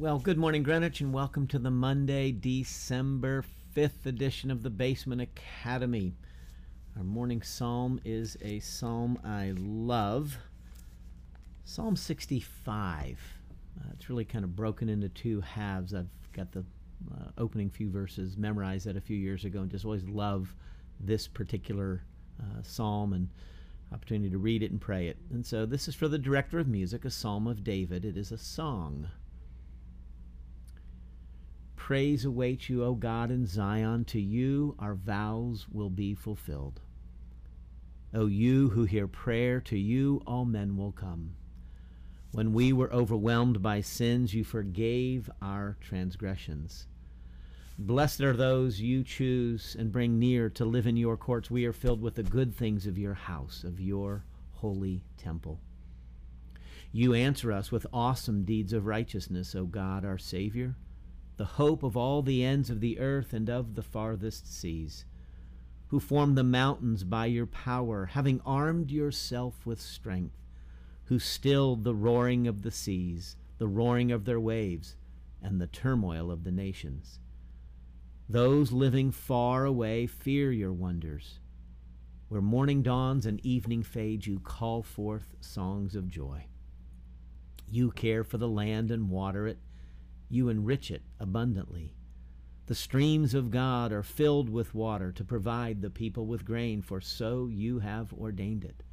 Well, good morning, Greenwich, and welcome to the Monday, December 5th edition of the Basement Academy. Our morning psalm is a psalm I love Psalm 65. Uh, it's really kind of broken into two halves. I've got the uh, opening few verses memorized that a few years ago and just always love this particular uh, psalm and opportunity to read it and pray it. And so this is for the director of music, a psalm of David. It is a song. Praise awaits you, O God, in Zion. To you our vows will be fulfilled. O you who hear prayer, to you all men will come. When we were overwhelmed by sins, you forgave our transgressions. Blessed are those you choose and bring near to live in your courts. We are filled with the good things of your house, of your holy temple. You answer us with awesome deeds of righteousness, O God, our Savior the hope of all the ends of the earth and of the farthest seas, who formed the mountains by your power, having armed yourself with strength, who stilled the roaring of the seas, the roaring of their waves, and the turmoil of the nations. Those living far away fear your wonders. Where morning dawns and evening fades, you call forth songs of joy. You care for the land and water it you enrich it abundantly. The streams of God are filled with water to provide the people with grain, for so you have ordained it.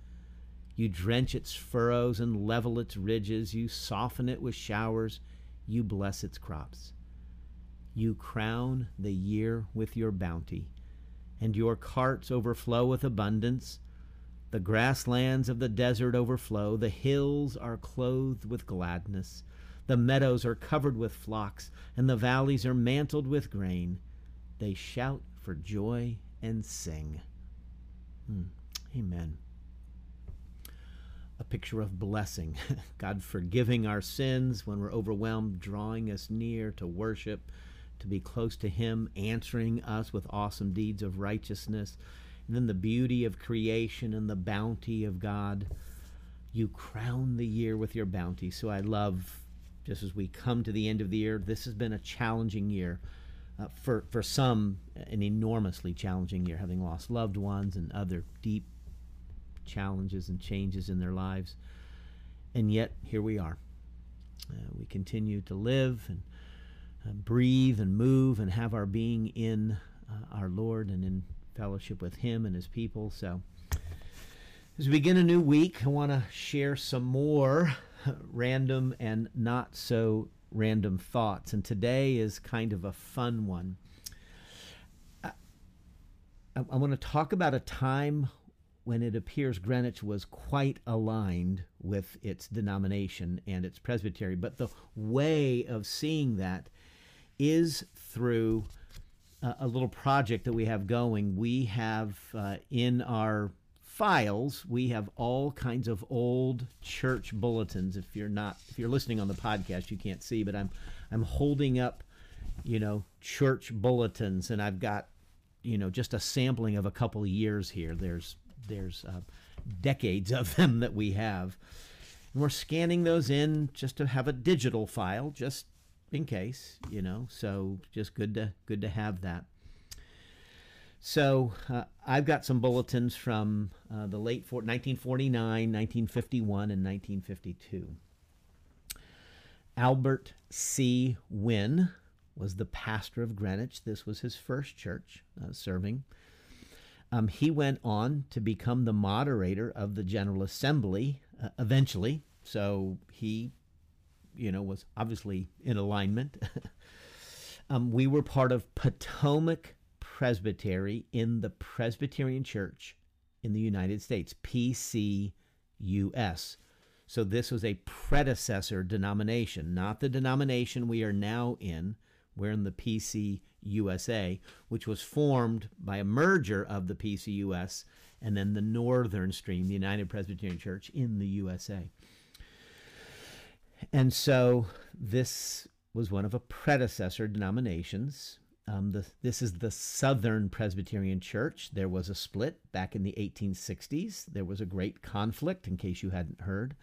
You drench its furrows and level its ridges. You soften it with showers. You bless its crops. You crown the year with your bounty, and your carts overflow with abundance. The grasslands of the desert overflow. The hills are clothed with gladness. The meadows are covered with flocks, and the valleys are mantled with grain. They shout for joy and sing. Hmm. Amen. A picture of blessing. God forgiving our sins when we're overwhelmed, drawing us near to worship, to be close to Him, answering us with awesome deeds of righteousness. And then the beauty of creation and the bounty of God. You crown the year with your bounty. So I love just as we come to the end of the year. This has been a challenging year. Uh, for, for some, an enormously challenging year, having lost loved ones and other deep challenges and changes in their lives. And yet, here we are. Uh, we continue to live and uh, breathe and move and have our being in uh, our Lord and in fellowship with Him and His people. So, as we begin a new week, I want to share some more random and not so random thoughts. And today is kind of a fun one. I, I want to talk about a time when it appears Greenwich was quite aligned with its denomination and its presbytery. But the way of seeing that is through uh, a little project that we have going. We have uh, in our files, we have all kinds of old church bulletins. If you're not, if you're listening on the podcast, you can't see, but I'm, I'm holding up, you know, church bulletins, and I've got, you know, just a sampling of a couple of years here. There's, there's uh, decades of them that we have, and we're scanning those in just to have a digital file, just in case, you know. So just good to good to have that. So uh, I've got some bulletins from uh, the late 1949, 1951, and 1952. Albert C. Wynne was the pastor of Greenwich. This was his first church uh, serving. Um, he went on to become the moderator of the General Assembly uh, eventually. So he, you know, was obviously in alignment. um, we were part of Potomac presbytery in the Presbyterian Church in the United States, PCUS. So this was a predecessor denomination, not the denomination we are now in. We're in the PCUSA, which was formed by a merger of the PCUS and then the Northern Stream, the United Presbyterian Church in the USA. And so this was one of a predecessor denominations um, the, this is the Southern Presbyterian Church. There was a split back in the 1860s. There was a great conflict, in case you hadn't heard.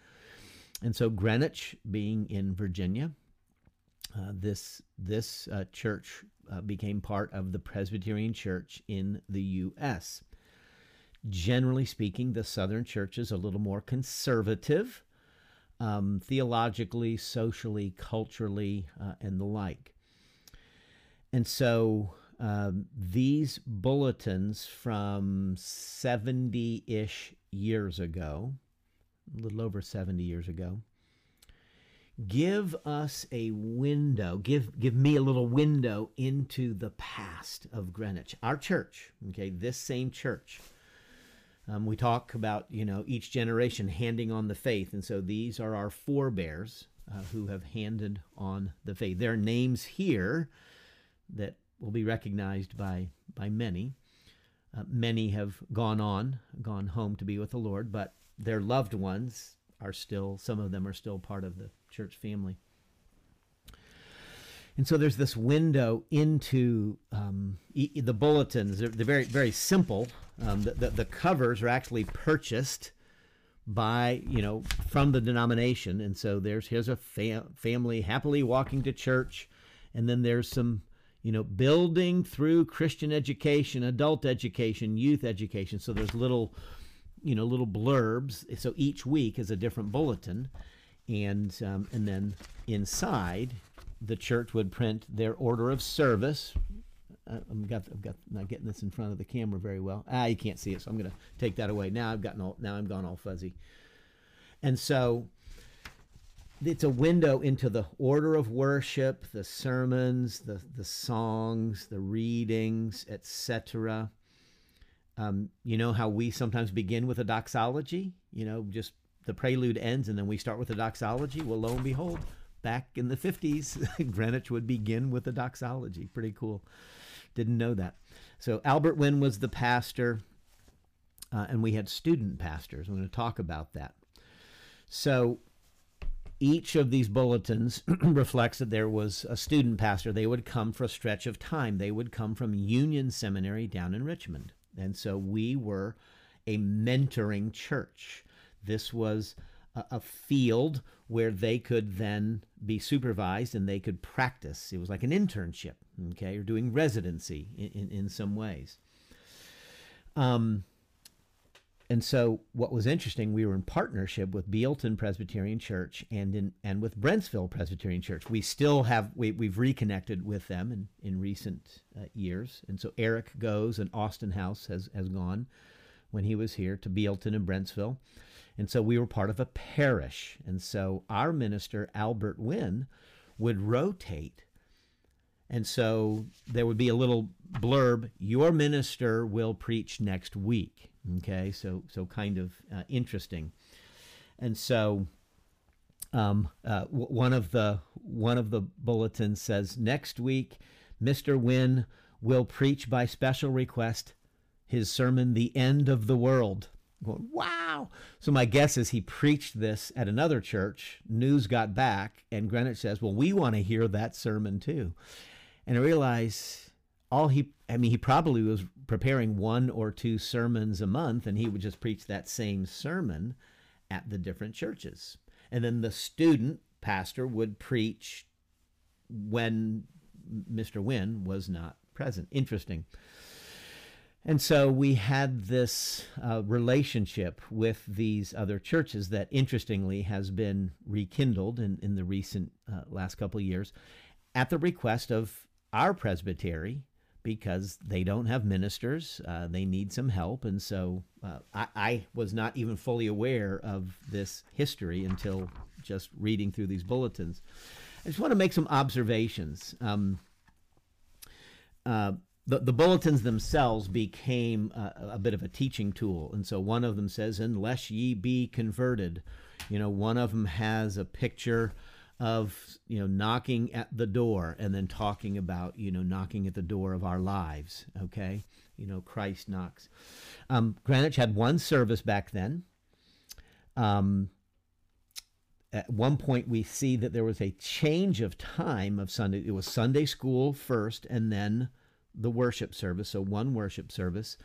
And so, Greenwich, being in Virginia, uh, this this uh, church uh, became part of the Presbyterian Church in the U.S. Generally speaking, the Southern Church is a little more conservative, um, theologically, socially, culturally, uh, and the like. And so um, these bulletins from 70 ish years ago, a little over 70 years ago, give us a window, give, give me a little window into the past of Greenwich, our church, okay, this same church. Um, we talk about, you know, each generation handing on the faith. And so these are our forebears uh, who have handed on the faith. Their names here that will be recognized by, by many. Uh, many have gone on, gone home to be with the Lord, but their loved ones are still, some of them are still part of the church family. And so there's this window into um, the bulletins. They're, they're, very, very simple. Um, the, the, the, covers are actually purchased by, you know, from the denomination. And so there's here's a fam- family happily walking to church, and then there's some, you know, building through Christian education, adult education, youth education. So there's little, you know, little blurbs. So each week is a different bulletin, and um, and then inside the church would print their order of service. Uh, I've got, I've got not getting this in front of the camera very well. Ah, you can't see it, so I'm going to take that away. Now I've gotten all, now I'm gone all fuzzy. And so it's a window into the order of worship, the sermons, the the songs, the readings, etc. Um, you know how we sometimes begin with a doxology. You know, just the prelude ends and then we start with a doxology. Well, lo and behold, back in the 50s, Greenwich would begin with a doxology. Pretty cool. Didn't know that. So Albert Wynn was the pastor, uh, and we had student pastors. I'm going to talk about that. So each of these bulletins reflects that there was a student pastor. They would come for a stretch of time. They would come from Union Seminary down in Richmond. And so we were a mentoring church. This was a, field where they could then be supervised and they could practice. It was like an internship, okay, or doing residency in, in, in some ways. Um, and so what was interesting, we were in partnership with Bealeton Presbyterian Church and in and with Brentsville Presbyterian Church. We still have we, we've reconnected with them in, in recent uh, years. And so Eric goes and Austin House has has gone when he was here to Bealeton and Brentsville. And so we were part of a parish. And so our minister, Albert Wynn, would rotate. And so there would be a little blurb, your minister will preach next week. Okay, so so kind of uh, interesting. And so um, uh, w- one of the one of the bulletins says next week, Mr. Wynn will preach by special request his sermon, "The End of the World." Going, wow. So my guess is he preached this at another church. News got back, and Greenwich says, Well, we want to hear that sermon too. And I realize all he, I mean, he probably was preparing one or two sermons a month, and he would just preach that same sermon at the different churches. And then the student pastor would preach when Mr. Wynne was not present. Interesting. And so we had this uh, relationship with these other churches that interestingly has been rekindled in, in the recent uh, last couple of years at the request of our presbytery because they don't have ministers. Uh, they need some help. And so uh, I, I, was not even fully aware of this history until just reading through these bulletins. I just want to make some observations. Um, uh, the, the bulletins themselves became a, a, bit of a teaching tool. And so one of them says, Unless ye be converted. You know, one of them has a picture of, you know, knocking at the door and then talking about, you know, knocking at the door of our lives. Okay. You know, Christ knocks. Um, Greenwich had one service back then. Um, at one point, we see that there was a change of time of Sunday. It was Sunday school first and then the worship service, so one worship service.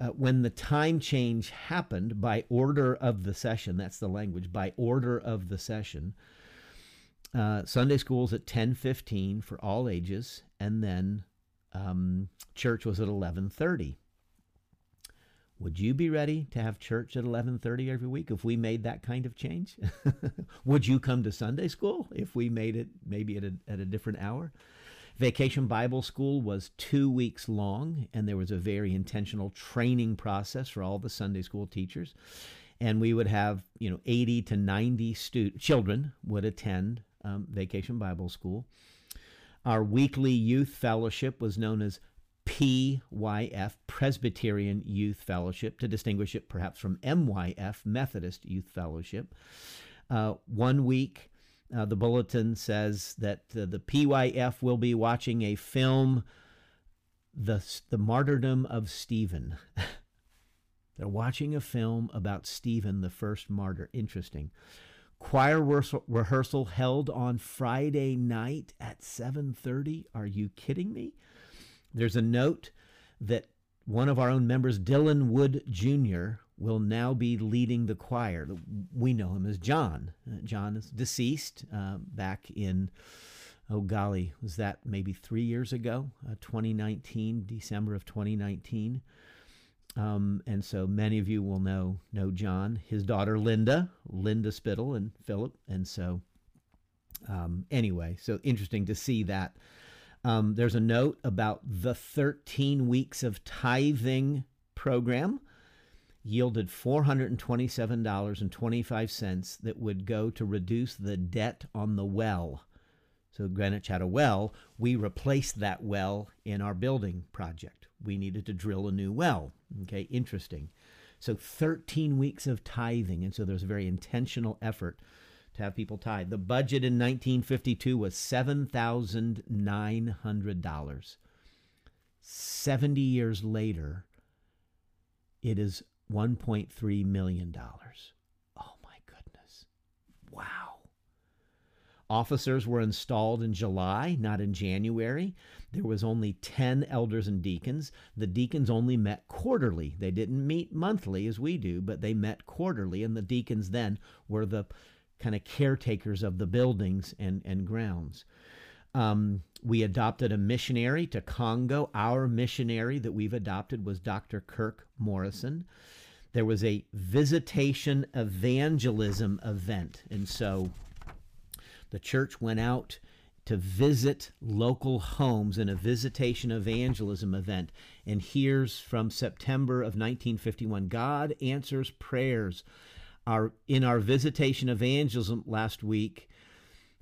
Uh, when the time change happened by order of the session, that's the language, by order of the session, uh, Sunday schools at 10:15 for all ages, and then um, church was at 11:30. Would you be ready to have church at 11:30 every week if we made that kind of change? Would you come to Sunday school if we made it maybe at a, at a different hour? Vacation Bible School was two weeks long, and there was a very intentional training process for all the Sunday school teachers. And we would have, you know, 80 to 90 stu- children would attend um, Vacation Bible School. Our weekly youth fellowship was known as PYF, Presbyterian Youth Fellowship, to distinguish it perhaps from MYF, Methodist Youth Fellowship. Uh, one week, uh, the bulletin says that uh, the PYF will be watching a film, the, the Martyrdom of Stephen. They're watching a film about Stephen, the first martyr. Interesting. Choir rehearsal held on Friday night at 7:30. Are you kidding me? There's a note that one of our own members, Dylan Wood Jr., will now be leading the choir. We know him as John. Uh, John is deceased uh, back in, oh golly, was that maybe three years ago, uh, 2019, December of 2019. Um, and so many of you will know know John, his daughter Linda, Linda Spittle, and Philip. And so, um, anyway, so interesting to see that. Um, there's a note about the 13 weeks of tithing program yielded $427.25 that would go to reduce the debt on the well. So Greenwich had a well. We replaced that well in our building project. We needed to drill a new well. Okay, interesting. So 13 weeks of tithing. And so there's a very intentional effort to have people tithe. The budget in 1952 was $7,900. 70 years later, it is $1.3 million. Oh my goodness. Wow. Officers were installed in July, not in January. There was only 10 elders and deacons. The deacons only met quarterly. They didn't meet monthly as we do, but they met quarterly, and the deacons then were the kind of caretakers of the buildings and, and grounds. Um, we adopted a missionary to Congo. Our missionary that we've adopted was Dr. Kirk Morrison. There was a visitation evangelism event. And so the church went out to visit local homes in a visitation evangelism event. And here's from September of 1951 God answers prayers. Our, in our visitation evangelism last week,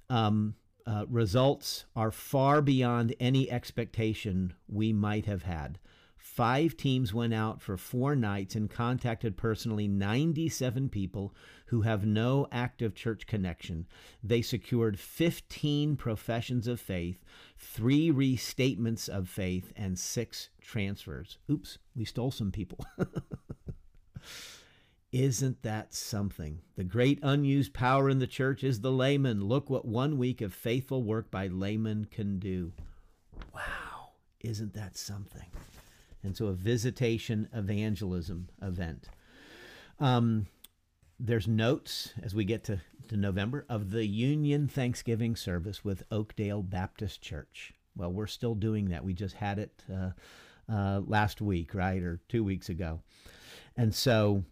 um, uh, results are far beyond any expectation we might have had. Five teams went out for four nights and contacted personally 97 people who have no active church connection. They secured 15 professions of faith, three restatements of faith, and six transfers. Oops, we stole some people. Isn't that something? The great unused power in the church is the layman. Look what one week of faithful work by laymen can do. Wow, isn't that something? And so a visitation evangelism event. Um, there's notes as we get to, to November of the Union Thanksgiving service with Oakdale Baptist Church. Well, we're still doing that. We just had it uh, uh, last week, right, or two weeks ago. And so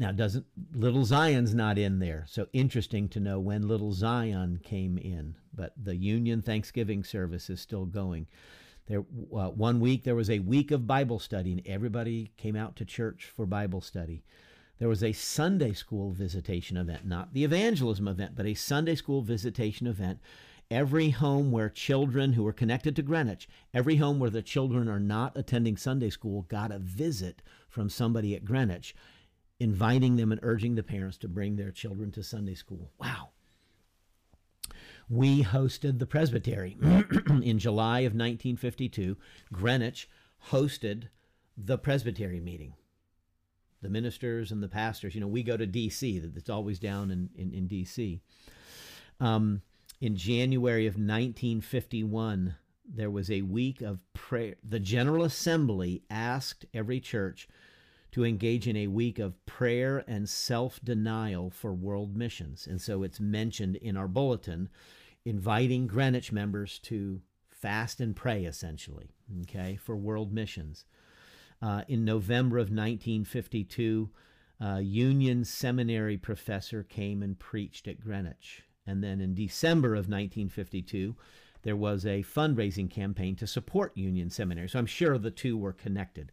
now, doesn't Little Zion's not in there? So interesting to know when Little Zion came in, but the Union Thanksgiving service is still going. There, uh, one week there was a week of Bible study, and everybody came out to church for Bible study. There was a Sunday school visitation event, not the evangelism event, but a Sunday school visitation event. Every home where children who were connected to Greenwich, every home where the children are not attending Sunday school, got a visit from somebody at Greenwich, inviting them and urging the parents to bring their children to Sunday school. Wow we hosted the presbytery in July of 1952. Greenwich hosted the presbytery meeting. The ministers and the pastors, you know, we go to D.C., it's always down in, in, in D.C. Um, in January of 1951, there was a week of prayer. The General Assembly asked every church to engage in a week of prayer and self denial for world missions. And so it's mentioned in our bulletin, inviting Greenwich members to fast and pray, essentially, okay, for world missions. Uh, in November of 1952, a Union Seminary professor came and preached at Greenwich. And then in December of 1952, there was a fundraising campaign to support Union Seminary. So I'm sure the two were connected.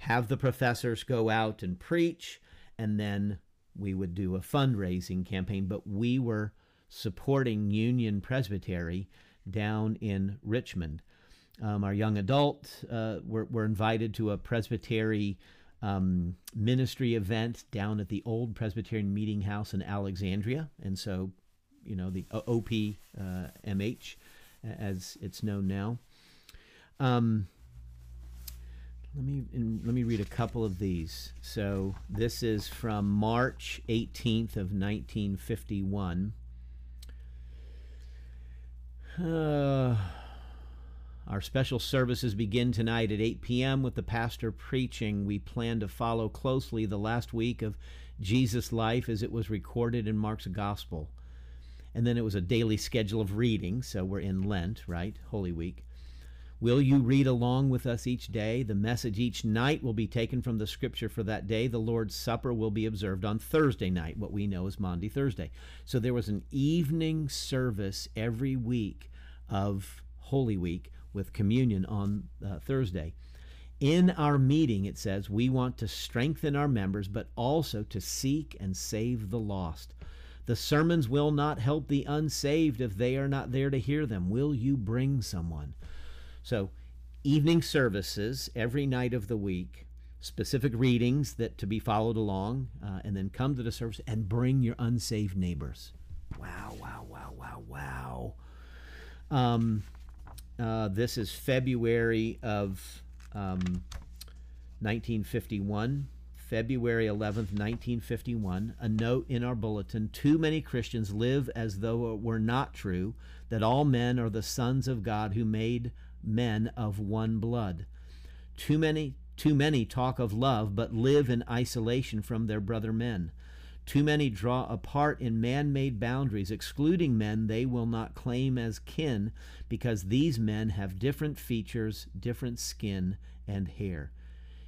Have the professors go out and preach, and then we would do a fundraising campaign. But we were supporting Union Presbytery down in Richmond. Um, our young adult uh, were, were invited to a Presbytery um, ministry event down at the old Presbyterian Meeting House in Alexandria. And so, you know, the OPMH, uh, as it's known now. Um, let me let me read a couple of these. So this is from March 18th of 1951. Uh, our special services begin tonight at 8 p.m. with the pastor preaching. We plan to follow closely the last week of Jesus' life as it was recorded in Mark's gospel. And then it was a daily schedule of reading, so we're in Lent, right? Holy Week. Will you read along with us each day? The message each night will be taken from the scripture for that day. The Lord's Supper will be observed on Thursday night, what we know as Maundy Thursday. So there was an evening service every week of Holy Week with communion on uh, Thursday. In our meeting, it says, we want to strengthen our members, but also to seek and save the lost. The sermons will not help the unsaved if they are not there to hear them. Will you bring someone? So, evening services every night of the week, specific readings that to be followed along, uh, and then come to the service and bring your unsaved neighbors. Wow, wow, wow, wow, wow. Um, uh, this is February of um, 1951. February 11th, 1951, a note in our bulletin Too many Christians live as though it were not true that all men are the sons of God who made men of one blood. Too many, too many talk of love but live in isolation from their brother men. Too many draw apart in man made boundaries, excluding men they will not claim as kin because these men have different features, different skin, and hair.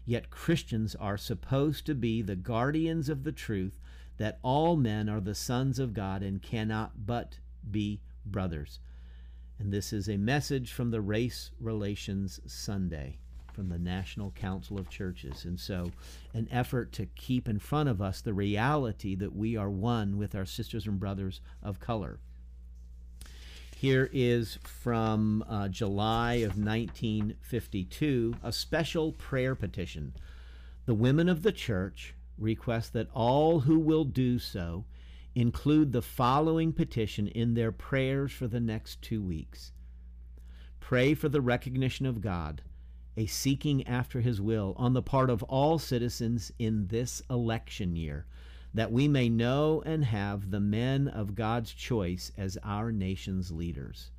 Yet Christians are supposed to be the guardians of the truth that all men are the sons of God and cannot but be brothers. And this is a message from the Race Relations Sunday from the National Council of Churches. And so, an effort to keep in front of us the reality that we are one with our sisters and brothers of color. Here is from uh, July of 1952 a special prayer petition. The women of the church request that all who will do so include the following petition in their prayers for the next two weeks. Pray for the recognition of God a seeking after his will on the part of all citizens in this election year, that we may know and have the men of God's choice as our nation's leaders.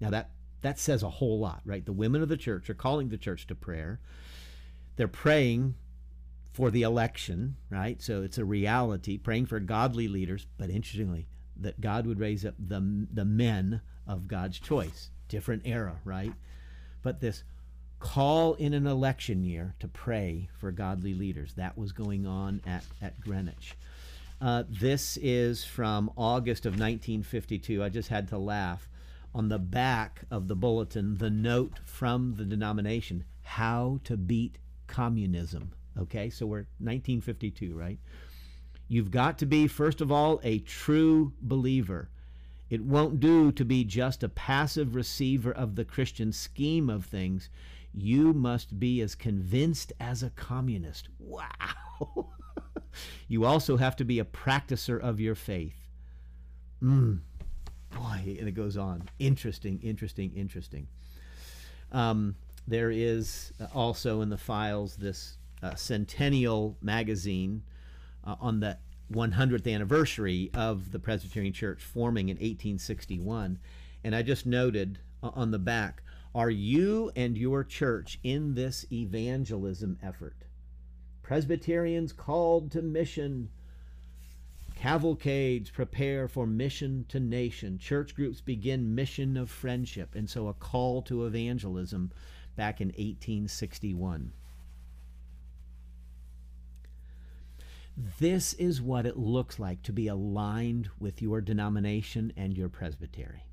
Now that that says a whole lot, right? The women of the church are calling the church to prayer. They're praying for the election, right? So it's a reality, praying for godly leaders, but interestingly, that God would raise up the, the men of God's choice. Different era, right? But this call in an election year to pray for godly leaders. That was going on at, at Greenwich. Uh, this is from August of 1952. I just had to laugh. On the back of the bulletin, the note from the denomination How to Beat Communism. Okay, so we're 1952, right? You've got to be, first of all, a true believer. It won't do to be just a passive receiver of the Christian scheme of things you must be as convinced as a communist. Wow. you also have to be a practicer of your faith. Mm. Boy, and it goes on. Interesting, interesting, interesting. Um, there is uh, also in the files this uh, Centennial magazine uh, on the 100th anniversary of the Presbyterian Church forming in 1861. And I just noted uh, on the back are you and your church in this evangelism effort? Presbyterians called to mission. Cavalcades prepare for mission to nation. Church groups begin mission of friendship. And so a call to evangelism back in 1861. This is what it looks like to be aligned with your denomination and your presbytery.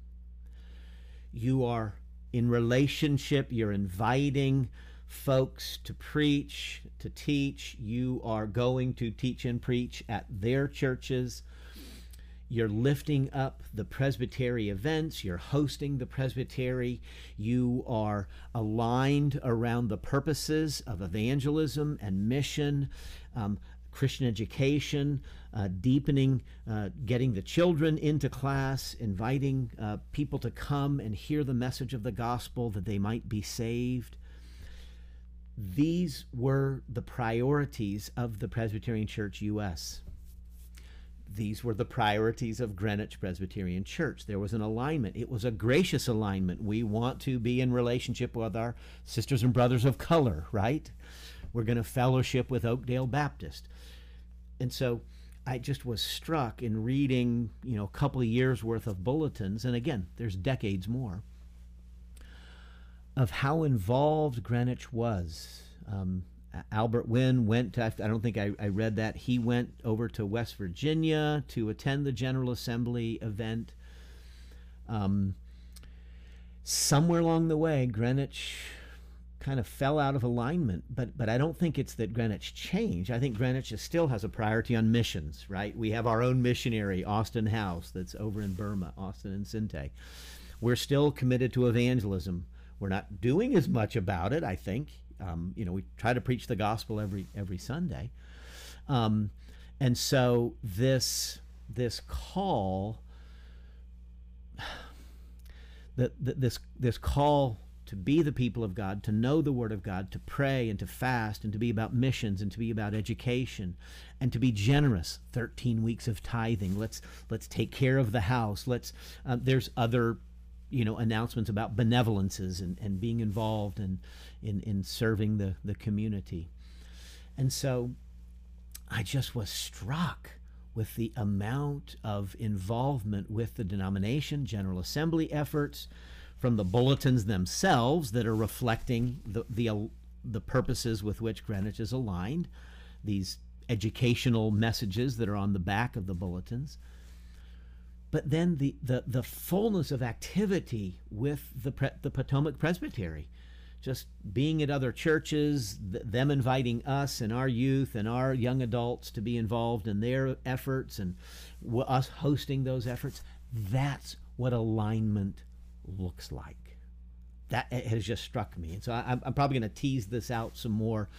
You are in relationship, you're inviting folks to preach, to teach. You are going to teach and preach at their churches. You're lifting up the presbytery events. You're hosting the presbytery. You are aligned around the purposes of evangelism and mission. Um, Christian education, uh, deepening, uh, getting the children into class, inviting uh, people to come and hear the message of the gospel that they might be saved. These were the priorities of the Presbyterian Church U.S. These were the priorities of Greenwich Presbyterian Church. There was an alignment. It was a gracious alignment. We want to be in relationship with our sisters and brothers of color, right? We're going to fellowship with Oakdale Baptist. And so I just was struck in reading, you know, a couple of years worth of bulletins, and again, there's decades more, of how involved Greenwich was. Um, Albert Wynn went to, I don't think I, I, read that, he went over to West Virginia to attend the General Assembly event. Um, somewhere along the way, Greenwich kind of fell out of alignment, but but I don't think it's that Greenwich changed. I think Greenwich still has a priority on missions, right? We have our own missionary, Austin House, that's over in Burma, Austin and Sinte. We're still committed to evangelism. We're not doing as much about it, I think. Um, you know, we try to preach the gospel every every Sunday, um, and so this this call, that this this call to be the people of God, to know the Word of God, to pray and to fast and to be about missions and to be about education and to be generous. 13 weeks of tithing. Let's let's take care of the house. Let's uh, there's other you know announcements about benevolences and, and being involved in, in in serving the the community. And so I just was struck with the amount of involvement with the denomination, General Assembly efforts, from the bulletins themselves that are reflecting the, the, uh, the purposes with which Greenwich is aligned, these educational messages that are on the back of the bulletins. But then the, the, the fullness of activity with the, the Potomac Presbytery, just being at other churches, th- them inviting us and our youth and our young adults to be involved in their efforts and w- us hosting those efforts. That's what alignment looks like. That has just struck me. And so I, am probably going to tease this out some more,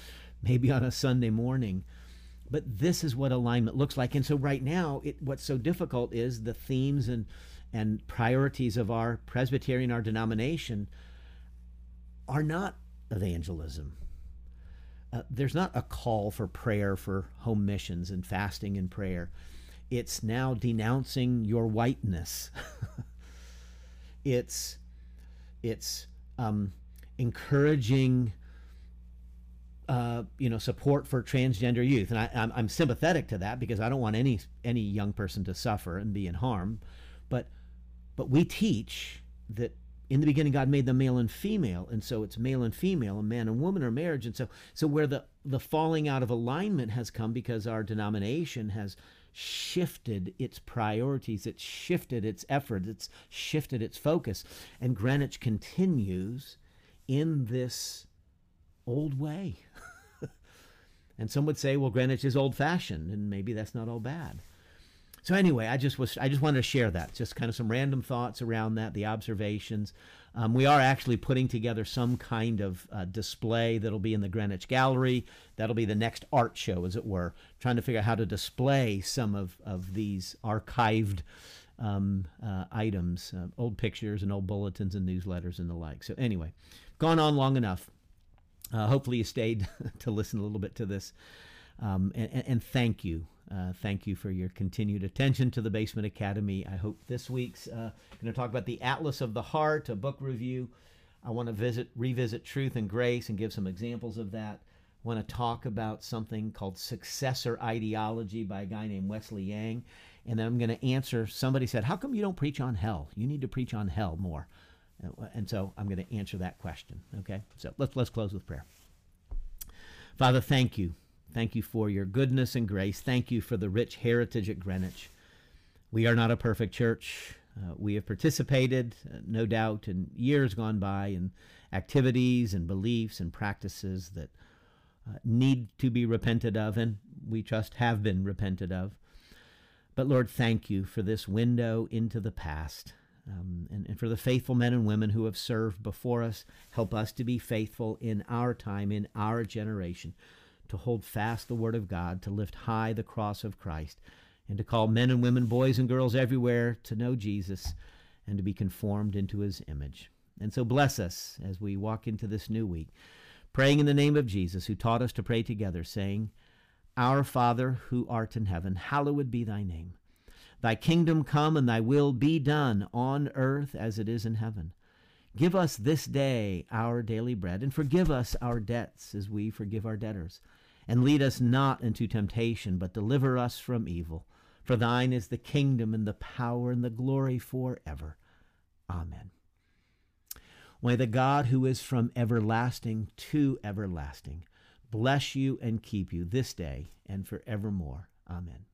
maybe on a Sunday morning. But this is what alignment looks like. And so right now, it, what's so difficult is the themes and, and priorities of our Presbyterian, our denomination, are not evangelism. Uh, there's not a call for prayer for home missions and fasting and prayer. It's now denouncing your whiteness. It's it's um, encouraging uh, you know support for transgender youth, and I, I'm, I'm sympathetic to that because I don't want any any young person to suffer and be in harm. But but we teach that in the beginning God made them male and female, and so it's male and female, and man and woman are marriage, and so so where the the falling out of alignment has come because our denomination has shifted its priorities, it's shifted its efforts, it's shifted its focus. And Greenwich continues in this old way. and some would say, well, Greenwich is old fashioned, and maybe that's not all bad. So anyway, I just was I just wanted to share that, just kind of some random thoughts around that, the observations. Um, we are actually putting together some kind of uh, display that'll be in the Greenwich Gallery. That'll be the next art show, as it were, trying to figure out how to display some of, of these archived um, uh, items, uh, old pictures and old bulletins and newsletters and the like. So, anyway, gone on long enough. Uh, hopefully, you stayed to listen a little bit to this. Um, and, and, thank you. Uh, thank you for your continued attention to the Basement Academy. I hope this week's uh, going to talk about the Atlas of the Heart, a book review. I want to visit, revisit truth and grace, and give some examples of that. I want to talk about something called successor ideology by a guy named Wesley Yang. And then I'm going to answer somebody said, How come you don't preach on hell? You need to preach on hell more. And so I'm going to answer that question. Okay? So let's, let's close with prayer. Father, thank you. Thank you for your goodness and grace. Thank you for the rich heritage at Greenwich. We are not a perfect church. Uh, we have participated, uh, no doubt, in years gone by in activities and beliefs and practices that uh, need to be repented of, and we trust have been repented of. But Lord, thank you for this window into the past um, and, and for the faithful men and women who have served before us. Help us to be faithful in our time, in our generation, to hold fast the Word of God, to lift high the cross of Christ, and to call men and women, boys and girls everywhere to know Jesus and to be conformed into His image. And so bless us as we walk into this new week, praying in the name of Jesus, who taught us to pray together, saying, Our Father who art in heaven, hallowed be thy name. Thy kingdom come and thy will be done on earth as it is in heaven. Give us this day our daily bread, and forgive us our debts as we forgive our debtors. And lead us not into temptation, but deliver us from evil. For thine is the kingdom and the power and the glory forever. Amen. May the God who is from everlasting to everlasting bless you and keep you this day and forevermore. Amen.